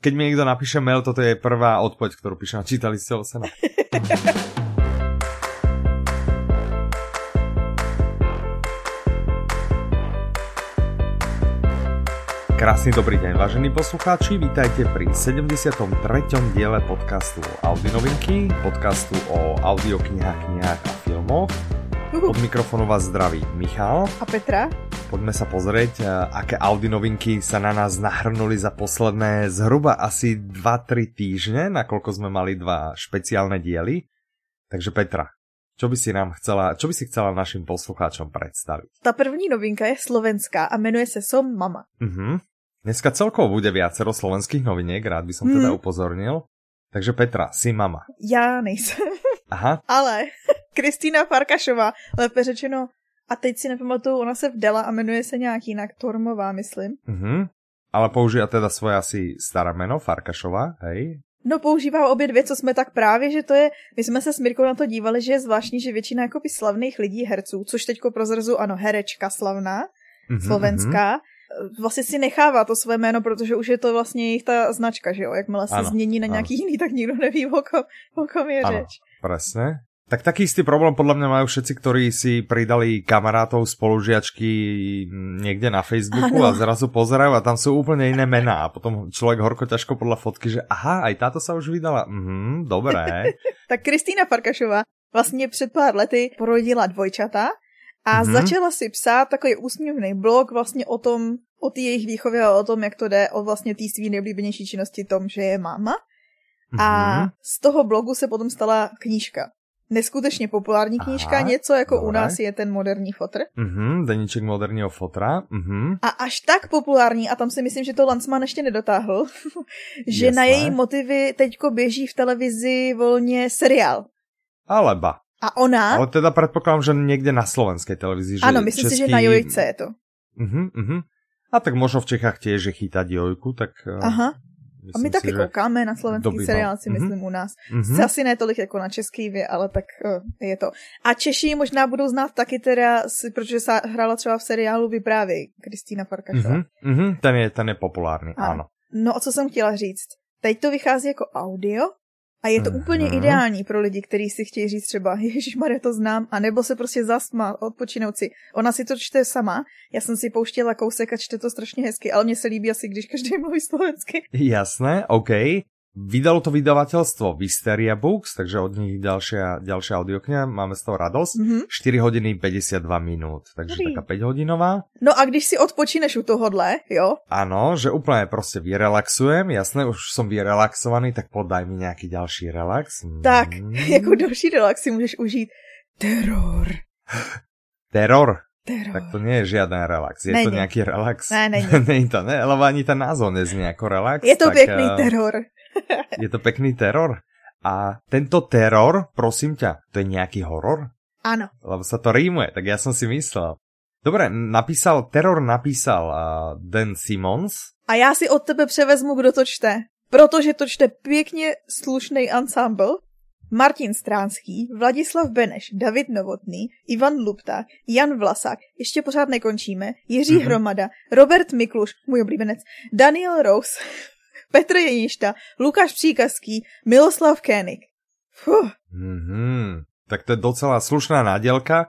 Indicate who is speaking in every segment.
Speaker 1: keď mi niekto napíše mail, toto je prvá odpoveď, ktorú píšem. Čítali ste ho sena? Krásny dobrý deň, vážení poslucháči, vítajte pri 73. diele podcastu Audi novinky, podcastu o audioknihách, knihách a filmoch. Od mikrofónu vás zdraví Michal.
Speaker 2: A Petra.
Speaker 1: Poďme sa pozrieť, aké Audi novinky sa na nás nahrnuli za posledné zhruba asi 2-3 týždne, nakoľko sme mali dva špeciálne diely. Takže Petra, čo by si nám chcela, čo by si chcela našim poslucháčom predstaviť?
Speaker 2: Ta první novinka je slovenská a jmenuje se Som Mama.
Speaker 1: Mhm. Dneska celkovo bude viacero slovenských noviniek, rád by som hmm. teda upozornil. Takže Petra, si mama.
Speaker 2: Já nejsem.
Speaker 1: Aha.
Speaker 2: Ale Kristýna Farkašová, lépe řečeno, a teď si nepamatuju, ona se vdala a jmenuje se nějak jinak, Tormová, myslím.
Speaker 1: Mhm. Ale používá teda svoje asi staré jméno, Farkašová, hej?
Speaker 2: No používá obě dvě, co jsme tak právě, že to je, my jsme se s Mirkou na to dívali, že je zvláštní, že většina jakoby slavných lidí, herců, což teďko prozrazu, ano, herečka slavná, mm-hmm, slovenská, vlastně si nechává to své jméno, protože už je to vlastně jejich ta značka, že jo? Jakmile se ano, změní na nějaký ano. jiný, tak nikdo neví, o kom, o kom je ano, řeč.
Speaker 1: presne. Tak taký istý problém podľa mňa majú všetci, ktorí si pridali kamarátov, spolužiačky niekde na Facebooku ano. a zrazu pozerajú a tam sú úplne iné mená a potom človek horko ťažko podľa fotky, že aha, aj táto sa už vydala. Mhm, dobré.
Speaker 2: tak Kristýna Farkašová vlastně před pár lety porodila dvojčata a mm-hmm. začala si psát takový úsměvný blog vlastně o tom, o té jejich výchově a o tom, jak to jde, o vlastně té svý nejoblíbenější činnosti tom, že je máma. Mm-hmm. A mhm. z toho blogu se potom stala knížka. Neskutečně populární knížka, Aha, něco jako dobré. u nás je ten moderní fotr.
Speaker 1: Mhm, deníček moderního fotra. Mhm.
Speaker 2: A až tak populární, a tam si myslím, že to Lansman ještě nedotáhl, že Jasné. na její motivy teďko běží v televizi volně seriál.
Speaker 1: Aleba.
Speaker 2: A ona...
Speaker 1: Ale teda predpokladám, že niekde na slovenskej televízii.
Speaker 2: Áno, myslím český... si, že na Jojce je to.
Speaker 1: Uh-huh, uh-huh. A tak možno v Čechách tiež je chytať Jojku, tak...
Speaker 2: Eh, Aha. a my taky si, koukáme na slovenský seriál, si myslím, uh-huh. u nás. Uh-huh. Asi ne tolik jako na český, ale tak uh, je to. A Češi možná budou znát taky teda, protože sa hrála třeba v seriálu Vyprávěj, Kristýna Farkašová.
Speaker 1: Uh-huh. Ten, je, ten je populární, ano. ano.
Speaker 2: No a co jsem chtěla říct? Teď to vychází jako audio, a je to mm-hmm. úplně ideální pro lidi, kteří si chtějí říct třeba, Ježíš Maria, to znám, a nebo se prostě zasma, odpočinout si. Ona si to čte sama, já jsem si pouštěla kousek a čte to strašně hezky, ale mně se líbí asi, když každý mluví slovensky.
Speaker 1: Jasné, OK. Vydalo to vydavateľstvo Vysteria Books, takže od nich ďalšia, ďalšia audiokniha, máme z toho radosť. Mm-hmm. 4 hodiny 52 minút, takže Dobrý. taká 5 hodinová.
Speaker 2: No a když si odpočíneš u tohohle, jo?
Speaker 1: Áno, že úplne proste vyrelaxujem, jasné, už som vyrelaxovaný, tak podaj mi nejaký ďalší relax.
Speaker 2: Mm. Tak, jako další relax si můžeš užít teror.
Speaker 1: teror?
Speaker 2: Teror.
Speaker 1: Tak to nie je žiaden relax. Je není. to nejaký relax?
Speaker 2: Ne, není.
Speaker 1: není to, ne, lebo ani ten názov neznie ako relax.
Speaker 2: Je to
Speaker 1: tak,
Speaker 2: pěkný uh, teror.
Speaker 1: Je to pekný teror. A tento teror, prosím ťa, to je nejaký horor?
Speaker 2: Áno.
Speaker 1: Lebo sa to rímuje, tak ja som si myslel. Dobre, napísal, teror napísal uh, Dan Simmons.
Speaker 2: A já si od tebe převezmu, kdo to čte. Protože to čte pěkně slušný ensemble. Martin Stránský, Vladislav Beneš, David Novotný, Ivan Lupta, Jan Vlasák, ještě pořád nekončíme, Jiří mm-hmm. Hromada, Robert Mikluš, můj oblíbenec, Daniel Rose, Petr Jeništa, Lukáš Příkazký, Miloslav Kénik.
Speaker 1: Mm-hmm. Tak to je docela slušná nádielka.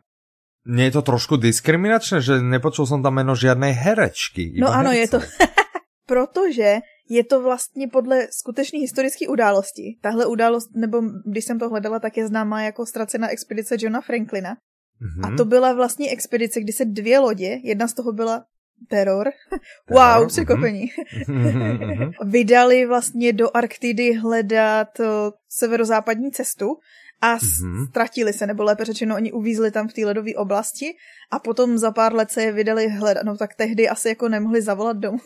Speaker 1: Nie je to trošku diskriminačné, že nepočul som tam meno žiadnej herečky.
Speaker 2: No ano, je to... Protože je to vlastně podle skutečné historické události. Tahle událost, nebo když jsem to hledala, tak je známá jako ztracená expedice Johna Franklina. Mm-hmm. A to byla vlastně expedice, kdy se dvě lodě, jedna z toho byla teror. Wow, překopení. Mm-hmm. Vydali vlastně do Arktidy hledat severozápadní cestu a ztratili se, nebo lépe řečeno, oni uvízli tam v té ledové oblasti a potom za pár let se je vydali hledat, no tak tehdy asi jako nemohli zavolat domů.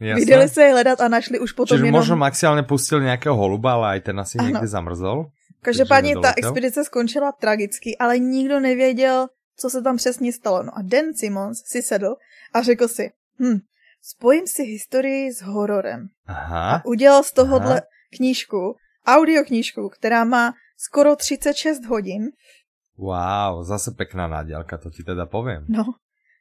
Speaker 2: vydali se je hledat a našli už potom
Speaker 1: Čiže
Speaker 2: jenom...
Speaker 1: možno maximálně pustil nějakého holuba, ale aj ten asi ano. někde zamrzol.
Speaker 2: Každopádně ta expedice skončila tragicky, ale nikdo nevěděl, co se tam přesně stalo. No a Dan Simmons si sedl a řekl si, hm, spojím si historii s hororem.
Speaker 1: Aha.
Speaker 2: A udělal z tohohle Aha. knížku, audioknížku, která má skoro 36 hodin.
Speaker 1: Wow, zase pekná nádělka, to ti teda povím.
Speaker 2: No,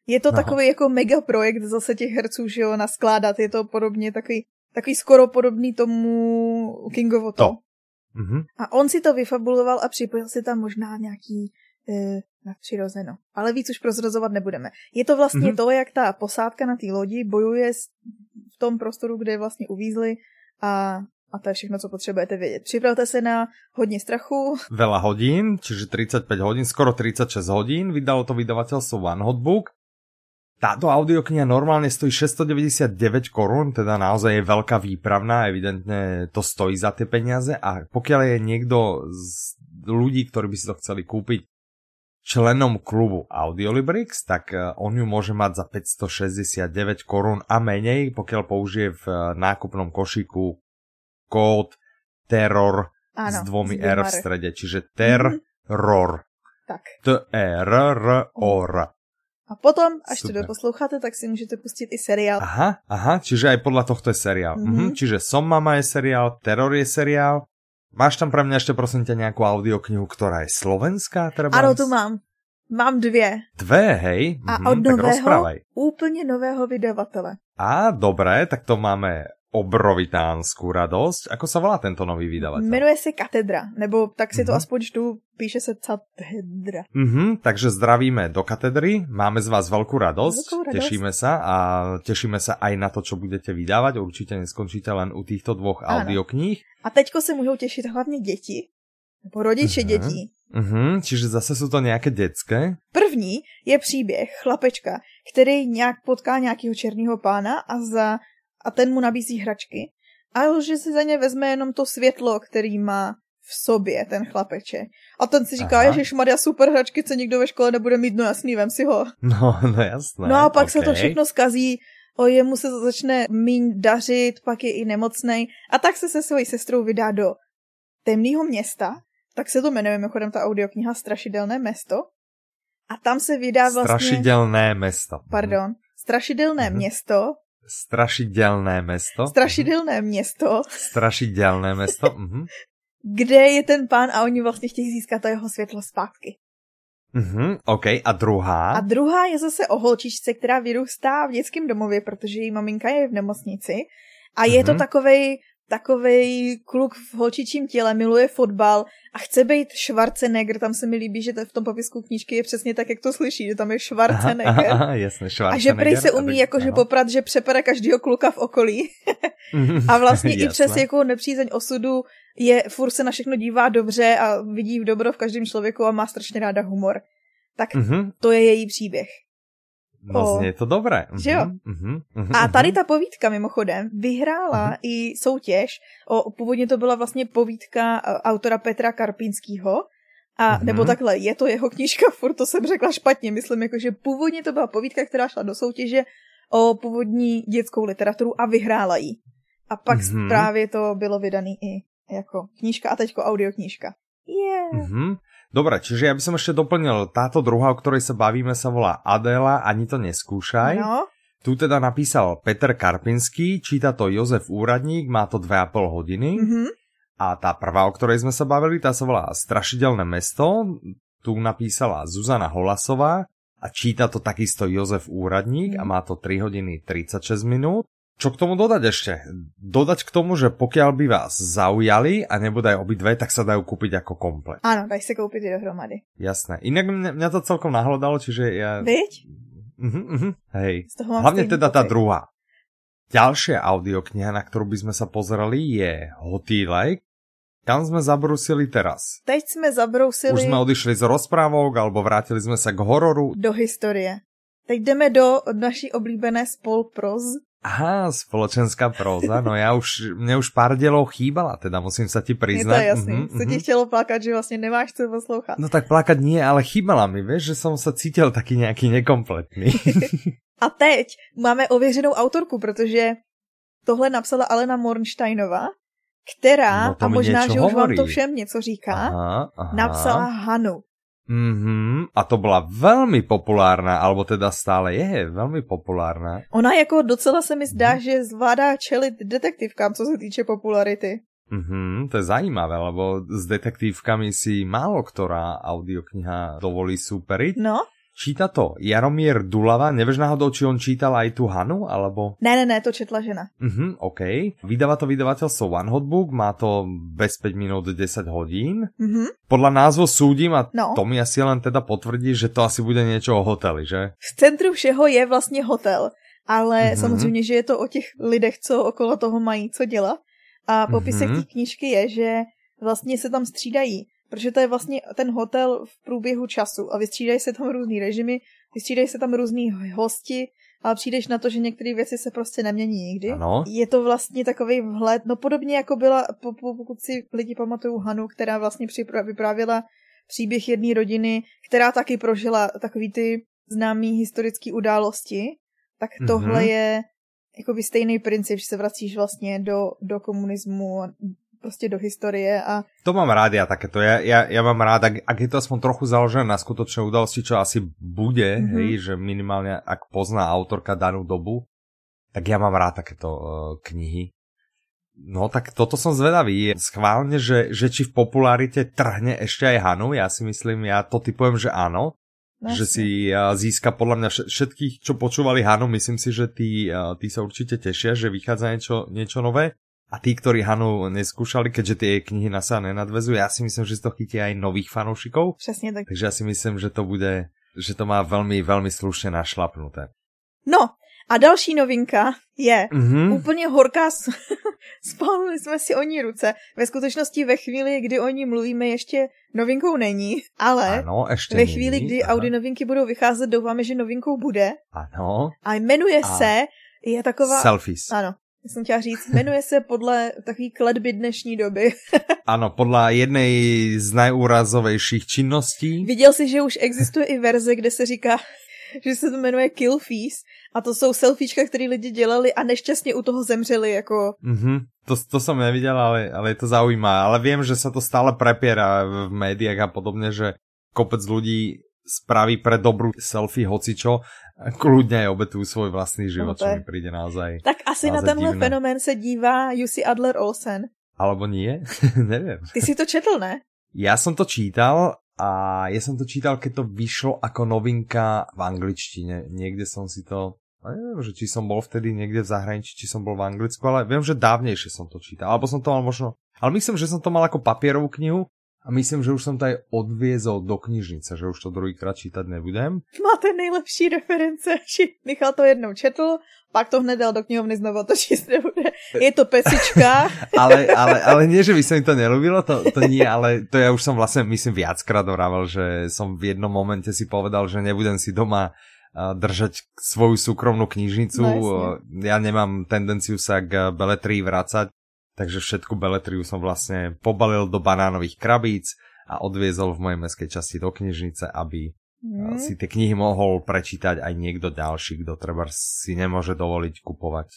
Speaker 2: je to no. takový jako mega projekt zase těch herců, že jo, naskládat, je to podobně takový Takový skoro podobný tomu Kingovo to. to. Mm-hmm. A on si to vyfabuloval a připojil si tam možná nějaký e, nadpřirozeno. Ale víc už prozrazovat nebudeme. Je to vlastně mm-hmm. to, jak ta posádka na té lodi bojuje v tom prostoru, kde vlastně uvízli a a to je všechno, co potřebujete vědět. Připravte se na hodně strachu.
Speaker 1: Veľa hodín, čiže 35 hodín, skoro 36 hodín. Vydalo to vydavateľstvo One Hotbook. Táto audiokniha normálne stojí 699 korún, teda naozaj je veľká výpravná, evidentne to stojí za tie peniaze a pokiaľ je niekto z ľudí, ktorí by si to chceli kúpiť členom klubu Audiolibrix, tak eh, on ju môže mať za 569 korún a menej, pokiaľ použije v eh, nákupnom košíku kód terror Áno, s dvomi R v strede, čiže terror.
Speaker 2: Tak.
Speaker 1: T-E-R-R-O-R.
Speaker 2: A potom, až to doposloucháte, tak si můžete pustit i seriál.
Speaker 1: Aha, aha, čiže aj podľa tohto je seriál. Mm-hmm. Mhm, čiže Som mama je seriál, Terror je seriál. Máš tam pre mňa ešte prosím ťa nejakú audioknihu, ktorá je slovenská?
Speaker 2: Ano, tu mám. Mám dvě.
Speaker 1: Dve, hej?
Speaker 2: A mhm, od nového, úplně nového vydavatele.
Speaker 1: A dobré, tak to máme obrovitánskou radosť. Ako sa volá tento nový vydavateľ?
Speaker 2: Menuje se Katedra, nebo tak si to mm-hmm. aspoň čtu, píše se Katedra.
Speaker 1: Mm-hmm, takže zdravíme do katedry, máme z vás veľkú radosť, veľkú radosť, tešíme sa a tešíme sa aj na to, čo budete vydávať, určite neskončíte len u týchto dvoch ano. audiokníh.
Speaker 2: A teďko se můžou těšit hlavně děti, nebo rodiče mm-hmm. dětí.
Speaker 1: Mm-hmm, čiže zase jsou to nějaké dětské?
Speaker 2: První je příběh chlapečka, který nějak potká nějakého černého pána a za a ten mu nabízí hračky, ale že si za ně vezme jenom to světlo, který má v sobě ten chlapeček. A ten si říká, že Maria super hračky, co nikdo ve škole nebude mít, no jasný, vem si ho.
Speaker 1: No, no jasné.
Speaker 2: No a pak okay. se to všechno skazí, o jemu se začne míň dařit, pak je i nemocnej a tak se se svojí sestrou vydá do temného města, tak se to jmenuje mimochodem ta audiokniha Strašidelné mesto. A tam se vydá vlastně...
Speaker 1: Strašidelné mesto.
Speaker 2: Pardon. Strašidelné mm-hmm. město
Speaker 1: Strašidelné mesto.
Speaker 2: Strašidelné město.
Speaker 1: Strašidelné mesto. Mhm.
Speaker 2: Kde je ten pán a oni vlastně chtějí získat to jeho světlo zpátky.
Speaker 1: Mhm, OK. A druhá?
Speaker 2: A druhá je zase o holčičce, která vyrůstá v dětském domově, protože její maminka je v nemocnici. A je mm-hmm. to mhm. takovej takovej kluk v holčičím těle, miluje fotbal a chce být Schwarzenegger, tam se mi líbí, že v tom popisku knížky je přesně tak, jak to slyší, že tam je Schwarzenegger. Aha,
Speaker 1: aha, jasně, Schwarzenegger.
Speaker 2: A že prej se umí jakože poprat, že přepere každého kluka v okolí. a vlastně i přes jako nepřízeň osudu je, furt se na všechno dívá dobře a vidí v dobro v každém člověku a má strašně ráda humor. Tak mm-hmm. to je její příběh.
Speaker 1: No znie to dobré.
Speaker 2: Že jo? Uh-huh, uh-huh, a tady ta povídka mimochodem vyhrála uh-huh. i soutěž. O, původně to byla vlastně povídka autora Petra Karpínského. A uh-huh. nebo takhle, je to jeho knížka, furt to jsem řekla špatně, myslím, jako, že původně to byla povídka, která šla do soutěže o původní dětskou literaturu a vyhrála ji. A pak uh-huh. právě to bylo vydaný i jako knížka a teďko audioknížka. Yeah.
Speaker 1: Uh-huh. Dobre, čiže ja by som ešte doplnil, táto druhá, o ktorej sa bavíme, sa volá Adela, ani to neskúšaj.
Speaker 2: No.
Speaker 1: Tu teda napísal Peter Karpinský, číta to Jozef Úradník, má to 2,5 hodiny. Mm-hmm. A tá prvá, o ktorej sme sa bavili, tá sa volá Strašidelné mesto. Tu napísala Zuzana Holasová a číta to takisto Jozef Úradník a má to 3 hodiny 36 minút. Čo k tomu dodať ešte? Dodať k tomu, že pokiaľ by vás zaujali a nebudaj obidve, tak sa dajú kúpiť ako komplet.
Speaker 2: Áno, daj si kúpiť dohromady.
Speaker 1: Jasné. Inak mňa, mňa to celkom nahlodalo, čiže ja...
Speaker 2: Veď?
Speaker 1: Uh-huh, uh-huh. Hej. Hlavne teda tá druhá. Ďalšia audiokniha, na ktorú by sme sa pozerali, je Hotýlek. Kam sme zabrusili teraz?
Speaker 2: Teď sme zabrusili...
Speaker 1: Už sme odišli z rozprávok, alebo vrátili sme sa k hororu.
Speaker 2: Do historie. Teď jdeme do naší oblíbené spolproz.
Speaker 1: Aha, spoločenská próza, no ja už, mne už pár dielov chýbala, teda musím sa ti priznať. Je
Speaker 2: to jasný, mm-hmm, sa ti chtělo plakať, že vlastne nemáš co poslúchať.
Speaker 1: No tak plakať nie, ale chýbala mi, vieš, že som sa cítil taký nejaký nekompletný.
Speaker 2: A teď máme ověřenou autorku, protože tohle napsala Alena Mornsteinová, která, no a možná, že už vám to všem něco říká, aha, aha. napsala Hanu.
Speaker 1: Mhm, a to byla velmi populárna, alebo teda stále je velmi populárna.
Speaker 2: Ona jako docela se mi zdá, mm. že zvládá čelit detektivkám, co se týče popularity.
Speaker 1: Mhm, to je zajímavé, lebo s detektívkami si málo ktorá audiokniha dovolí superiť.
Speaker 2: No.
Speaker 1: Číta to Jaromír Dulava, nevieš náhodou, či on čítal aj tú Hanu, alebo...
Speaker 2: Ne, ne, ne, to četla žena.
Speaker 1: Mhm, OK. Vydáva to vydavateľstvo One Hotbook, má to bez 5 minút 10 hodín.
Speaker 2: Mhm.
Speaker 1: Podľa názvu súdim a
Speaker 2: No.
Speaker 1: to mi asi len teda potvrdí, že to asi bude niečo o hoteli, že?
Speaker 2: V centru všeho je vlastně hotel, ale
Speaker 1: Mhm.
Speaker 2: samozřejmě, že je to o těch lidech, co okolo toho mají co dělat. A popisek
Speaker 1: Mhm.
Speaker 2: té knížky je, že vlastně se tam střídají, protože to je vlastně ten hotel v průběhu času a vystřídají se tam různý režimy, vystřídají se tam různý hosti, ale přijdeš na to, že některé věci se prostě nemění nikdy.
Speaker 1: Ano.
Speaker 2: Je to vlastně takový vhled, no podobně jako byla, po- po- pokud si lidi pamatují Hanu, která vlastně vyprávěla příběh jedné rodiny, která taky prožila takový ty známý historické události, tak
Speaker 1: Mhm.
Speaker 2: tohle je jakoby stejný princip, že se vracíš vlastně do, do komunismu a prostě do historie a
Speaker 1: To mám rád ja takéto. Ja, ja, ja mám rád, ak, ak je to aspoň trochu založené na skutočnej udalosti, čo asi bude,
Speaker 2: Mhm.
Speaker 1: hej, že minimálne ak pozná autorka danú dobu, tak ja mám rád takéto uh, knihy. No tak toto som zvedavý. Schválne, že, že či v popularite trhne ešte aj Hanu, ja si myslím, ja to typujem, že áno.
Speaker 2: no,
Speaker 1: že si uh, získa podľa mňa vš- všetkých, čo počúvali Hanu, myslím si, že tí, uh, tí sa určite tešia, že vychádza niečo, niečo nové. A tí, ktorí Hanu neskúšali, keďže tie jej knihy na sa nenadvezujú, ja si myslím, že to chytí aj nových fanúšikov.
Speaker 2: přesně tak.
Speaker 1: Takže ja si myslím, že to bude, že to má veľmi, veľmi slušne našlapnuté.
Speaker 2: No a další novinka je
Speaker 1: Mhm.
Speaker 2: úplně horká, spálili jsme si o ní ruce. Ve skutečnosti ve chvíli, kdy o ní mluvíme, ještě novinkou není, ale
Speaker 1: Áno, ešte
Speaker 2: ve
Speaker 1: není.
Speaker 2: chvíli, kdy
Speaker 1: Aha.
Speaker 2: Audi novinky budou vycházet, doufáme, že novinkou bude.
Speaker 1: Áno.
Speaker 2: A jmenuje
Speaker 1: A-
Speaker 2: se, je taková...
Speaker 1: Selfies.
Speaker 2: Ano, já jsem chtěla říct, jmenuje se podle takový kletby dnešní doby.
Speaker 1: Áno, podľa jednej z najúrazovejších činností.
Speaker 2: Viděl jsi, že už existuje i verze, kde se říká, že se to jmenuje Kill Fees a to jsou selfiečka, které lidi dělali a nešťastně u toho zemřeli, jako
Speaker 1: Mhm, to, to som nevidel, ale, ale je to zaujímavé. Ale viem, že sa to stále prepiera v médiách a podobne, že kopec ľudí spraví pre dobrú selfie hocičo, kľudne aj obetujú svoj vlastný život,
Speaker 2: No
Speaker 1: čo mi príde naozaj.
Speaker 2: Tak asi na
Speaker 1: Naozaj
Speaker 2: tenhle
Speaker 1: divné.
Speaker 2: fenomén se dívá Jussi Adler Olsen.
Speaker 1: Alebo nie? Neviem.
Speaker 2: Ty si to četl, ne?
Speaker 1: Ja som to čítal a ja som to čítal, keď to vyšlo ako novinka v angličtine. Niekde som si to... A neviem, že či som bol vtedy niekde v zahraničí, či som bol v Anglicku, ale viem, že dávnejšie som to čítal. Alebo som to mal možno... Ale myslím, že som to mal ako papierovú knihu a myslím, že už som to aj odviezol do knižnice, že už to druhýkrát čítať nebudem.
Speaker 2: Máte nejlepší reference. Michal to jednou četl, pak to hned dal do knihovny znova to číst nebude. Je to pesička.
Speaker 1: Ale, ale, ale nie, že by sa mi to nelúbilo, to, to nie, ale to ja už som vlastne, myslím, viackrát vravel, že som v jednom momente si povedal, že nebudem si doma držať svoju súkromnú knižnicu.
Speaker 2: No, jasne.
Speaker 1: ja nemám tendenciu sa k beletrii vracať, takže všetku beletriu som vlastne pobalil do banánových krabíc a odviezol v mojej meskej časti do knižnice, aby
Speaker 2: Hmm.
Speaker 1: si tie knihy mohol prečítať aj niekto ďalší, kto treba si nemôže dovoliť kupovať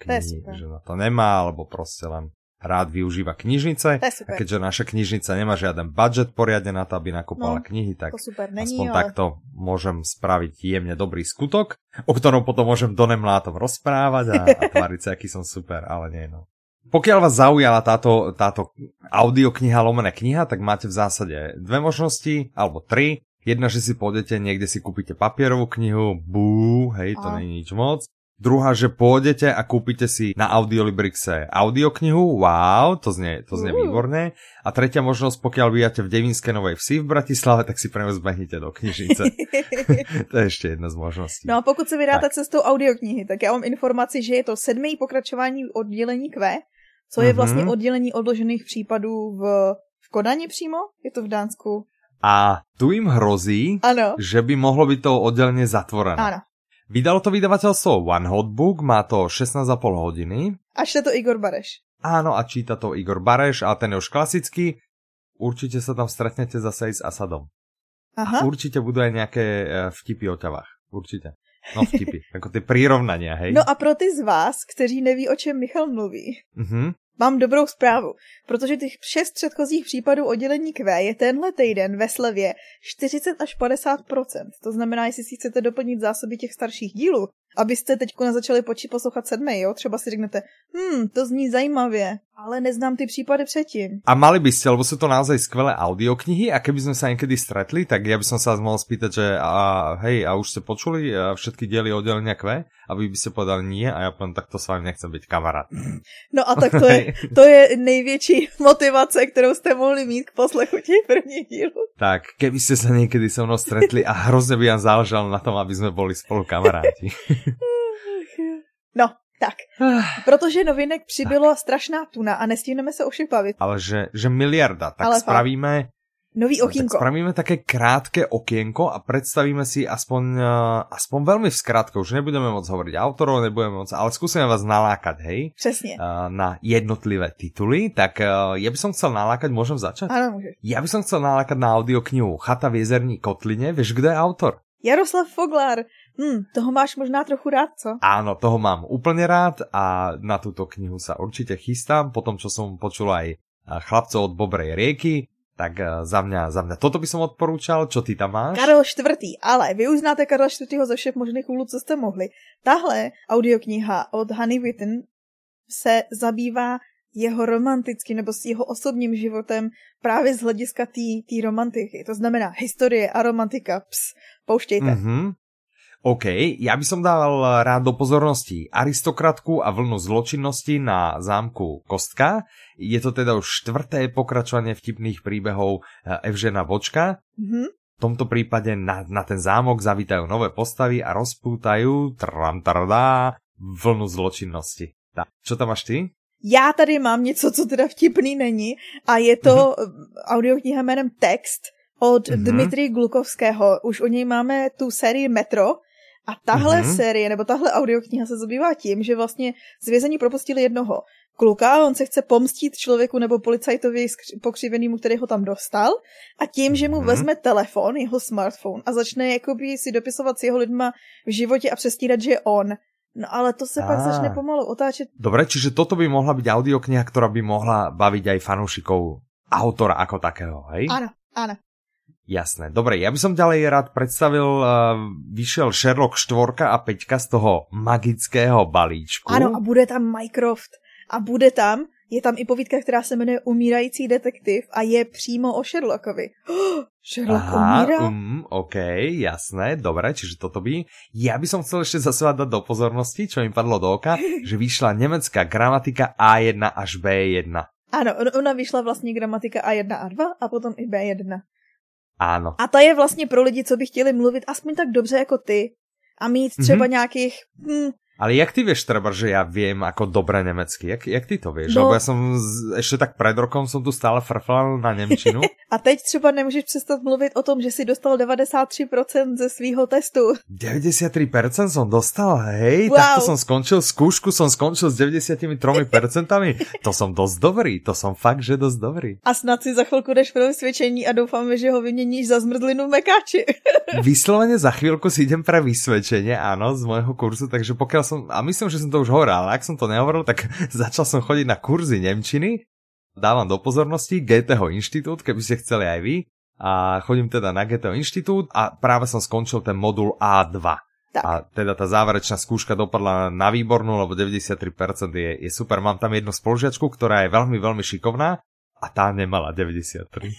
Speaker 2: To je
Speaker 1: knihy, že na to nemá, alebo proste len rád využíva knižnice. A keďže naša knižnica nemá žiaden budget poriadne na to, aby nakúpala
Speaker 2: No,
Speaker 1: knihy, tak
Speaker 2: super není,
Speaker 1: aspoň
Speaker 2: ale...
Speaker 1: takto môžem spraviť jemne dobrý skutok, o ktorom potom môžem do nemlátom rozprávať a, a tváriť sa, aký som super, ale nie no. Pokiaľ vás zaujala táto, táto audiokniha, lomené kniha, tak máte v zásade dve možnosti, alebo tri. Jedna, že si pôjdete, niekde si kúpite papierovú knihu, bú, hej, to nie je nič moc. Druhá, že pôjdete a kúpite si na Audiolibrixe audioknihu, wow, to znie, to znie
Speaker 2: Uh.
Speaker 1: výborne. A tretia možnosť, pokiaľ bývate v Devinskej Novej Vsi v Bratislave, tak si pre mňa zbehnite do knižnice. to je ještě jedna z možností.
Speaker 2: No a pokud se vydáte cestou audioknihy, tak já mám informaci, že je to sedmý pokračování oddělení Q, co je
Speaker 1: Mhm.
Speaker 2: vlastně oddělení odložených případů v, v Kodani přímo? Je to v Dánsku?
Speaker 1: A tu im hrozí,
Speaker 2: Ano.
Speaker 1: že by mohlo byť to oddelenie zatvorené.
Speaker 2: Ano.
Speaker 1: Vydalo to vydavateľstvo One Hot Book, má to 16,5 hodiny.
Speaker 2: Až je to Igor Bareš.
Speaker 1: Áno, a číta to Igor Bareš a ten je už klasický. Určite sa tam stretnete zase aj s Asadom.
Speaker 2: Aha.
Speaker 1: Určite budú aj nejaké e, vtipy o ťavách. Určite. No vtipy, ako tie prirovnania, hej?
Speaker 2: No a pro ty z vás, kteří neví, o čem Michal mluví,
Speaker 1: Mhm.
Speaker 2: mám dobrou zprávu, protože těch šest předchozích případů oddělení Q je tenhle týden ve slevě 40 až 50% To znamená, jestli si chcete doplnit zásoby těch starších dílů, abyste teď začali počít poslouchat sedmý, jo? Třeba si řeknete, hm, to zní zajímavě, ale neznám ty případy předtím.
Speaker 1: A mali by ste, lebo sú to naozaj skvelé audioknihy a keby sme sa niekedy stretli, tak ja by som sa vás mohol spýtať, že a, hej, a už ste počuli a všetky diely oddelenia Q? A vy by ste povedali nie a ja poviem, tak to s vami nechcem byť kamarát.
Speaker 2: No a tak to je, to je největší motivace, kterou jste mohli mít k poslechu těch prvních dílů.
Speaker 1: Tak, keby ste sa niekedy so mnou stretli a hrozne by vám záležalo na tom, aby sme boli spolu kamaráti.
Speaker 2: No, tak, protože novinek přibylo tak. strašná tuna a nestihneme se o všech bavit.
Speaker 1: Ale že, že miliarda, tak Ale spravíme...
Speaker 2: Nový okienko.
Speaker 1: Tak spravíme také krátke okienko a predstavíme si aspoň, uh, aspoň veľmi v skratke, už nebudeme môcť hovoriť autorov, nebudeme môcť, ale skúsime vás nalákať, hej?
Speaker 2: Přesně.
Speaker 1: Uh, na jednotlivé tituly, tak uh, ja by som chcel nalákať, môžem začať?
Speaker 2: Áno, môžeš.
Speaker 1: Ja by som chcel nalákať na audioknihu Chata v jezerní kotline, vieš, kdo je autor?
Speaker 2: Jaroslav Foglar. Hm, toho máš možná trochu rád, co?
Speaker 1: Áno, toho mám úplne rád a na túto knihu sa určite chystám, po tom, čo som počul aj chlapcov od Bobrej rieky, tak za mňa, za mňa toto by som odporúčal, čo ty tam máš?
Speaker 2: Karel IV. Ale vy uznáte Karla IV. ze všech možných úlů, co jste mohli. Tahle audiokniha od Honey Witten se zabývá jeho romantickým nebo s jeho osobním životem právě z hlediska té romantiky. To znamená historie a romantika. Ps, pouštějte. Mm-hmm.
Speaker 1: OK, ja by som dával rád do pozornosti aristokratku a vlnu zločinnosti na zámku Kostka. Je to teda už štvrté pokračovanie vtipných príbehov eh, Evžena Vočka. Mm-hmm. V tomto prípade na, na ten zámok zavítajú nové postavy a rozpútajú tramtardá, vlnu zločinnosti. Tak, čo tam máš ty?
Speaker 2: Já tady mám něco, co teda vtipný není a je to mm-hmm. audiokniha jménem Text od mm-hmm. Dmitry Glukovského. Už o něj máme tu sérii Metro, a tahle mm-hmm. série, nebo tahle audiokniha se zabývá tím, že vlastně z vězení propustili jednoho kluka, on se chce pomstit člověku nebo policajtovi pokřivenému, který ho tam dostal a tím, že mu mm-hmm. vezme telefon, jeho smartphone a začne jakoby si dopisovat s jeho lidma v životě a přestírat, že je on. No ale to se ah. pak začne pomalu otáčet.
Speaker 1: Dobre, čiže toto by mohla byť audiokniha, ktorá by mohla baviť aj fanúšikov autora ako takého, hej?
Speaker 2: Áno, áno.
Speaker 1: Jasné. Dobre, ja by som ďalej rád predstavil, uh, vyšiel Sherlock 4 a 5 z toho magického balíčku.
Speaker 2: Ano, a bude tam Mycroft. A bude tam, je tam i povídka, která se jmenuje Umírající detektiv a je přímo o Sherlockovi. Oh, Sherlock Aha, umírá?
Speaker 1: Um, OK, jasné, dobre, čiže toto by. Ja by som chcel ešte zase dať do pozornosti, čo mi padlo do oka, že vyšla nemecká gramatika A1 až B1.
Speaker 2: Ano, ona vyšla vlastně gramatika A1 a 2 a potom i B1.
Speaker 1: Áno.
Speaker 2: A ta je vlastně pro lidi, co by chtěli mluvit aspoň tak dobře jako ty a mít třeba mm-hmm. nějakých hm,
Speaker 1: ale jak ty vieš treba, že ja viem ako dobre nemecky? Jak, jak ty to vieš? No. Lebo ja som z, ešte tak pred rokom som tu stále frflal na Nemčinu.
Speaker 2: A teď třeba nemůžeš přestat mluvit o tom, že si dostal 93% ze svýho testu.
Speaker 1: 93% som dostal, hej? Wow. Tak to som skončil, skúšku som skončil s 93%. to som dosť dobrý, to som fakt, že dosť dobrý.
Speaker 2: A snad si za chvilku jdeš pro vysvědčení a doufáme, že ho vyměníš za zmrzlinu v mekáči.
Speaker 1: Vyslovene za chvíľku si idem pre vysvedčenie, áno, z môjho kurzu, takže pokiaľ som, a myslím, že som to už hovoril, ale ak som to nehovoril, tak začal som chodiť na kurzy Nemčiny. Dávam do pozornosti GTH inštitút, keby ste chceli aj vy. A chodím teda na GTH inštitút a práve som skončil ten modul A2. Tak. A teda tá záverečná skúška dopadla na výbornú, lebo 93% je, je super. Mám tam jednu spolužiačku, ktorá je veľmi, veľmi šikovná a tá nemala 93.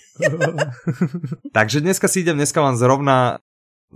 Speaker 1: Takže dneska si idem, dneska mám zrovna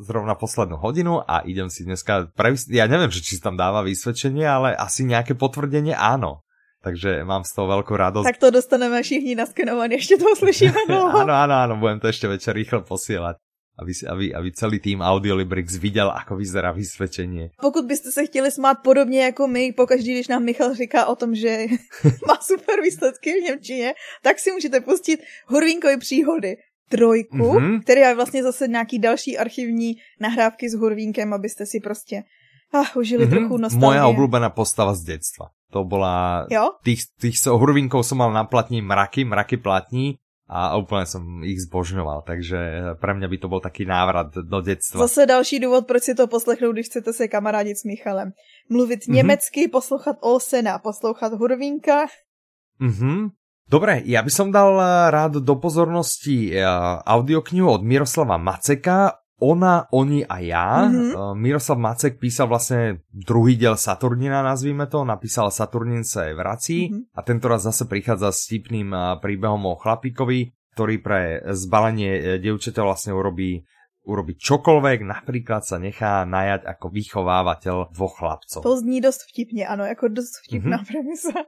Speaker 1: zrovna poslednú hodinu a idem si dneska prevys- ja neviem, že či tam dáva vysvedčenie, ale asi nejaké potvrdenie áno. Takže mám z toho veľkú radosť.
Speaker 2: Tak to dostaneme všichni naskenovaní, ešte to uslyšíme dlouho.
Speaker 1: áno, áno, áno, budem to ešte večer rýchlo posielať. Aby, aby, aby celý tým Audiolibrix viděl, ako vyzerá vysvědčení.
Speaker 2: Pokud byste se chtěli smát podobně jako my, pokaždý, když nám Michal říká o tom, že má super výsledky v Němčině, tak si můžete pustit Hurvínkovi příhody trojku, mm-hmm. který je vlastně zase nějaký další archivní nahrávky s Hurvínkem, abyste si prostě ah, užili mm-hmm. trochu nostalgie.
Speaker 1: Moja obľúbená postava z detstva. To bola...
Speaker 2: Jo?
Speaker 1: Tých, tých Hurvínkov som mal na platní mraky, mraky platní a úplne som ich zbožňoval, takže pre mňa by to bol taký návrat do detstva.
Speaker 2: Zase další důvod, proč si to poslechnout, když chcete se kamarádit s Michalem. Mluvit mm-hmm. německy, poslouchat Olsena, poslouchat Hurvínka.
Speaker 1: Mhm. Dobre, ja by som dal eh, rád do pozornosti eh, audioknihu od Miroslava Maceka ona, oni a ja. Mm-hmm. Miroslav Macek písal vlastne druhý diel Saturnina, nazvíme to, napísal Saturnin sa vrací mm-hmm. a tento raz zase prichádza s tipným príbehom o chlapíkovi, ktorý pre zbalenie dievčaťa vlastne urobí urobiť čokoľvek, napríklad sa nechá najať ako vychovávateľ dvoch chlapcov.
Speaker 2: To zní dost vtipně, ano, jako dost vtipná mm-hmm. premisa.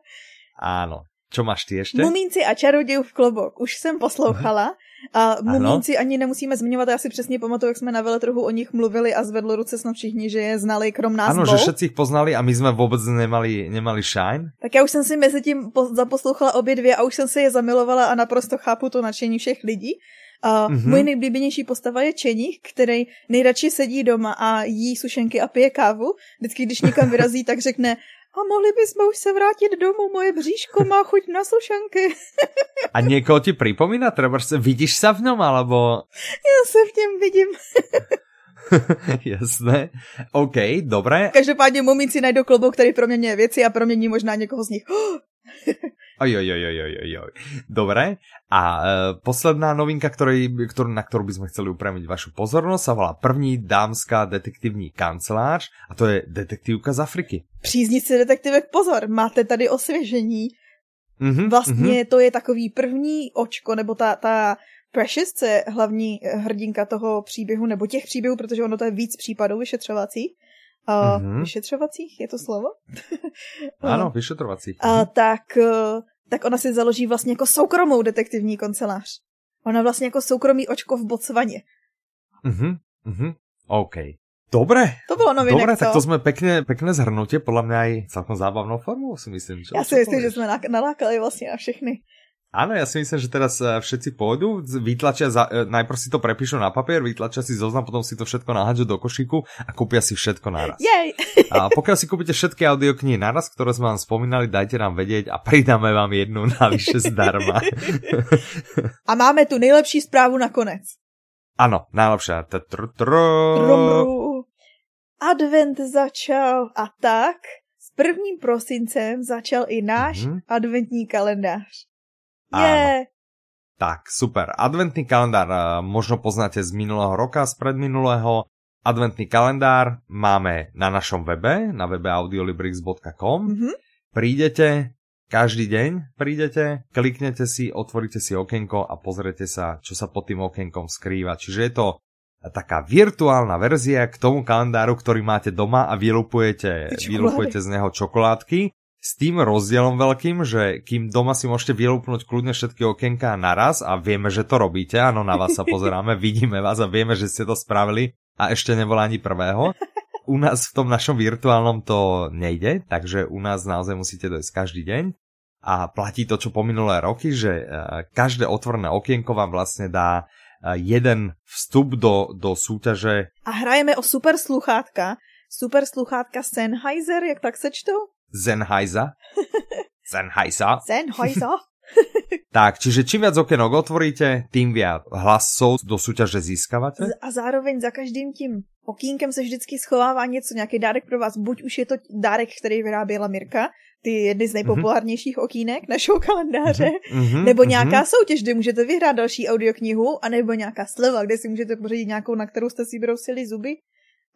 Speaker 1: Áno. Čo máš ty ještě?
Speaker 2: Mumínci a čarodějův klobok. Už jsem poslouchala. A mumínci ano? ani nemusíme zmiňovat, já si přesně pamatuju, jak jsme na veletrhu o nich mluvili a zvedlo ruce snad všichni, že je znali krom nás
Speaker 1: Ano, že všetci poznali a my jsme vůbec nemali, nemali shine.
Speaker 2: Tak já už jsem si mezi tím zaposlouchala obě dvě a už jsem si je zamilovala a naprosto chápu to nadšení všech lidí. A mm-hmm. můj nejblíbenější postava je Čeník, který nejradši sedí doma a jí sušenky a pije kávu. Vždycky, když někam vyrazí, tak řekne, a mohli bychom už se vrátit domů, moje bříško má chuť na sušenky.
Speaker 1: a někoho ti připomíná? Třeba se vidíš se v něm, alebo...
Speaker 2: Já se v něm vidím.
Speaker 1: Jasné. OK, dobré.
Speaker 2: Každopádně mumíci najdou klobouk, který proměňuje věci a promění možná někoho z nich.
Speaker 1: Oj, oj, oj, oj, oj, oj. Dobre. A e, posledná novinka, ktorý, ktorú, na ktorú by sme chceli upremiť vašu pozornosť, sa volá první dámská detektivní kancelář a to je detektívka z Afriky.
Speaker 2: Příznici detektivek, pozor, máte tady osvěžení. Mm-hmm, vlastně mm-hmm. to je takový první očko, nebo ta, ta Precious, co je hlavní hrdinka toho příběhu, nebo těch příběhů, protože ono to je víc případů vyšetřovacích, Uh, mm-hmm. Vyšetřovacích, je to slovo?
Speaker 1: ano, vyšetřovacích.
Speaker 2: Uh, tak, uh, tak ona si založí vlastně jako soukromou detektivní kancelář. Ona vlastně jako soukromý očko v Botswaně.
Speaker 1: Mhm, mhm, OK. Dobre.
Speaker 2: To bylo novinek,
Speaker 1: Dobre, tak to jsme pekne, pekné zhrnutie, podľa mňa aj celkom zábavnou formou, si myslím.
Speaker 2: Čo? Ja si myslím, že jsme nalákali vlastně na všechny.
Speaker 1: Áno, ja si myslím, že teraz eh, všetci pôjdu, vytlačia, za, eh, najprv si to prepíšu na papier, vytlačia si zoznam, potom si to všetko nahádžu do košíku a kúpia si všetko naraz.
Speaker 2: Jej!
Speaker 1: A pokiaľ si kúpite všetky audioknihy naraz, ktoré sme vám spomínali, dajte nám vedieť a pridáme vám jednu navyše zdarma.
Speaker 2: A máme tu nejlepší správu nakonec.
Speaker 1: Áno, najlepšia.
Speaker 2: Advent začal a tak s prvním prosincem začal i náš mm-hmm. adventní kalendář.
Speaker 1: Áno. Tak, super. Adventný kalendár eh, možno poznáte z minulého roka, z predminulého. Adventný kalendár máme na našom webe, na webe audiolibrix.com. Mm-hmm. Prídete, každý deň prídete, kliknete si, otvoríte si okienko a pozrite sa, čo sa pod tým okienkom skrýva. Čiže je to taká virtuálna verzia k tomu kalendáru, ktorý máte doma a vylupujete, vylupujete z neho čokoládky. S tým rozdielom veľkým, že kým doma si môžete vylúpnuť kľudne všetky okienka naraz a vieme, že to robíte, áno, na vás sa pozeráme, vidíme vás a vieme, že ste to spravili a ešte nebola ani prvého. U nás v tom našom virtuálnom to nejde, takže u nás naozaj musíte dojsť každý deň a platí to, čo po minulé roky, že e, každé otvorené okienko vám vlastne dá e, jeden vstup do, do súťaže.
Speaker 2: A hrajeme o super sluchátka. Super sluchátka Sennheiser, jak tak sečtou?
Speaker 1: Zenheiser. Zenheiser.
Speaker 2: Zenheiser.
Speaker 1: tak, čiže čím viac okienok otvoríte, tým viac hlasov do súťaže získavate.
Speaker 2: A zároveň za každým tím okýnkem se vždycky schovává něco, nějaký dárek pro vás. Buď už je to dárek, který vyráběla Mirka, ty jedny z nejpopulárnějších mm-hmm. okýnek našeho kalendáře, mm-hmm. nebo nějaká mm-hmm. soutěž, kde můžete vyhrát další audioknihu, anebo nějaká sleva, kde si můžete pořídit nějakou, na kterou jste si brousili zuby,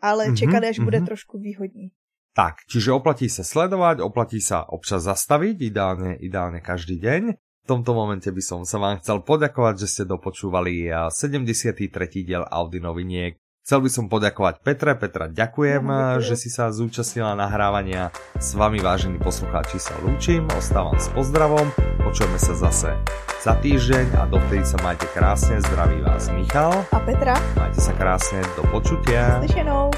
Speaker 2: ale mm-hmm. čekat, až mm-hmm. bude trošku výhodní.
Speaker 1: Tak, čiže oplatí sa sledovať, oplatí sa občas zastaviť, ideálne, ideálne každý deň. V tomto momente by som sa vám chcel poďakovať, že ste dopočúvali 73. diel Audi noviniek. Chcel by som poďakovať Petre. Petra, ďakujem, no, že si sa zúčastnila nahrávania. S vami, vážení poslucháči, sa lúčim, ostávam s pozdravom. Počujeme sa zase za týždeň a dovtedy sa majte krásne. Zdraví vás Michal.
Speaker 2: A Petra.
Speaker 1: Majte sa krásne, do počutia.
Speaker 2: Slyšenou.